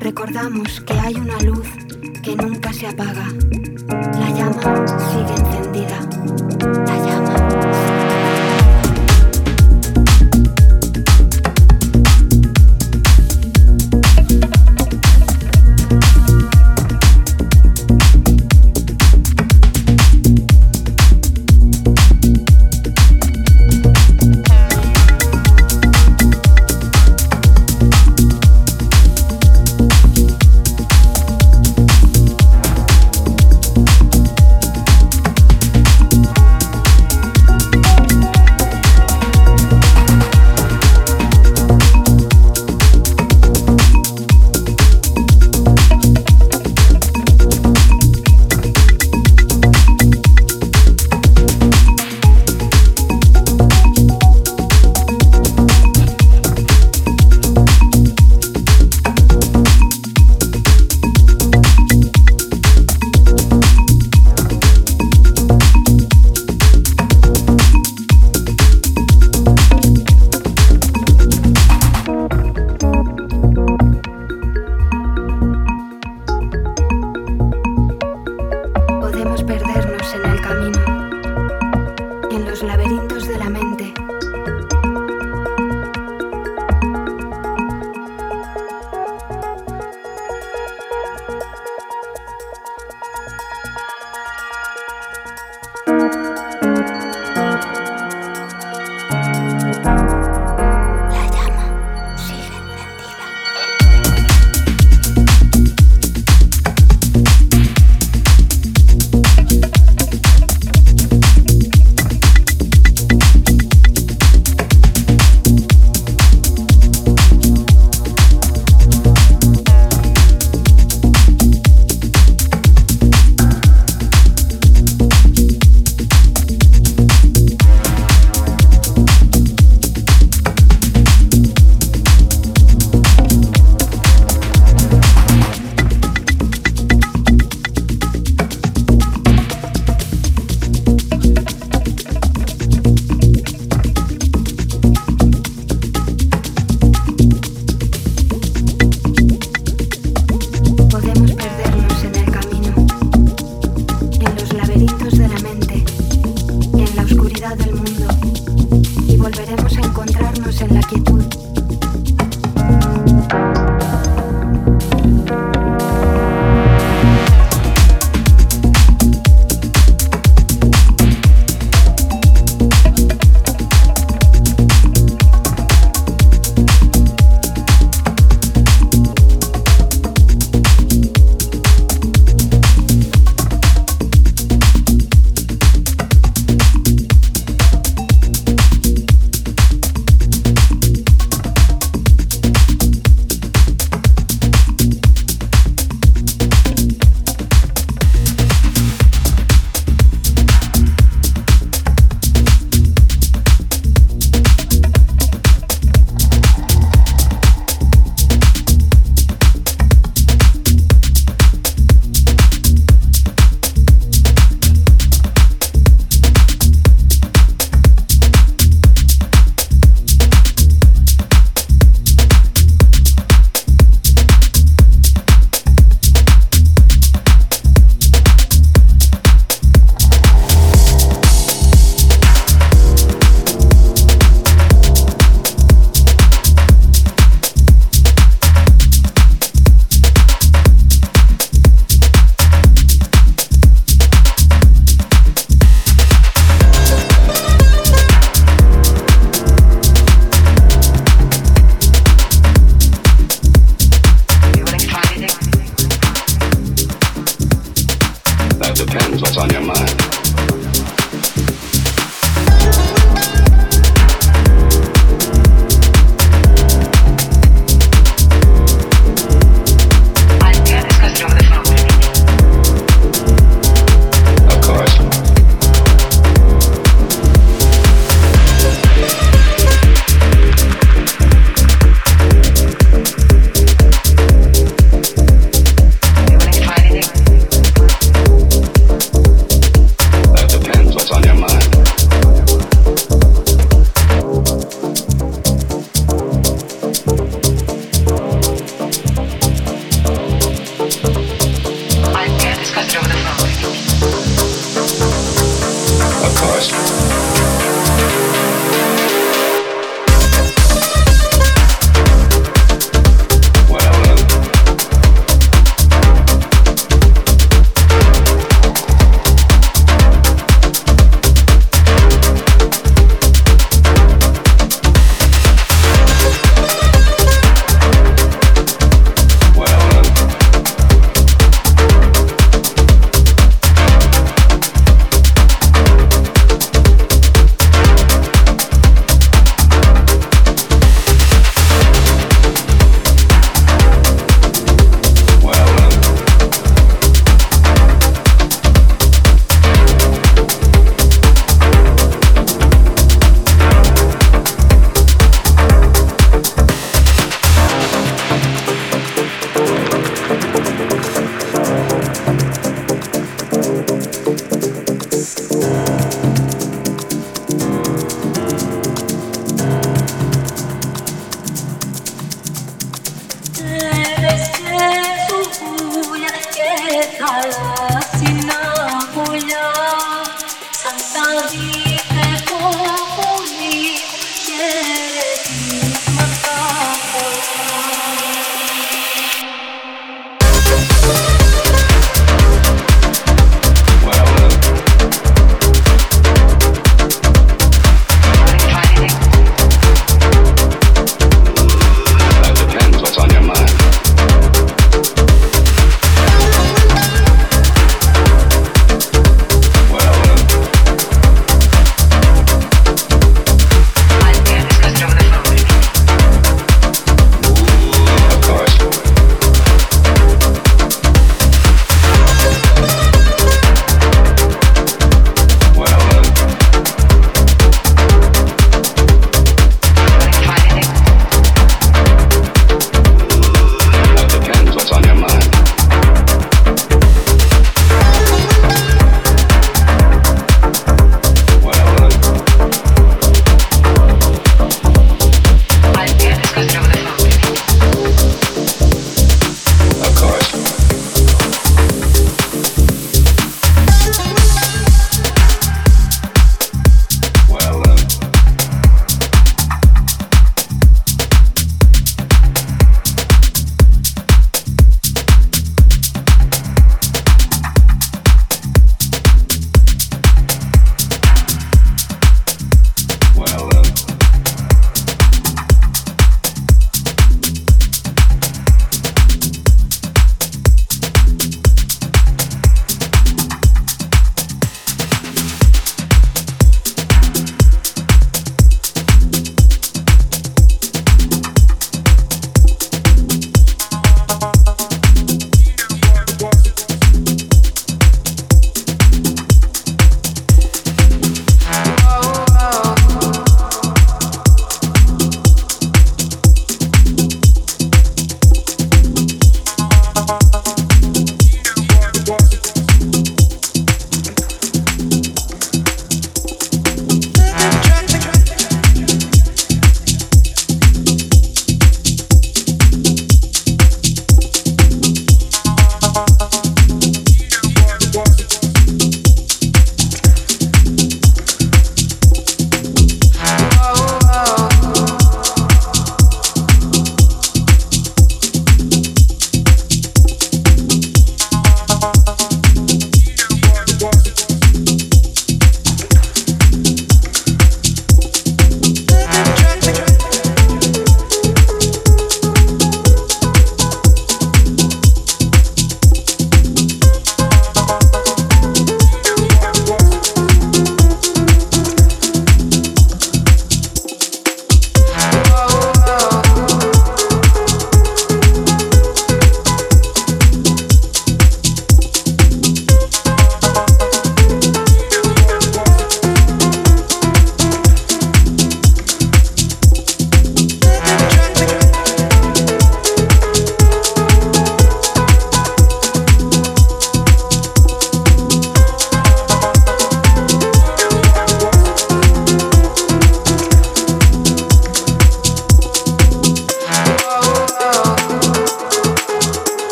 Recordamos que hay una luz que nunca se apaga. La llama sigue encendida. La llama.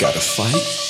Gotta fight?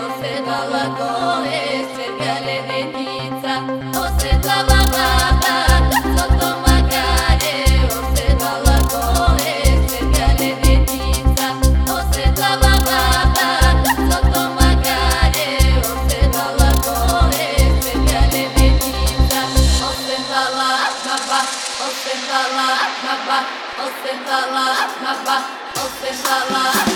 mama.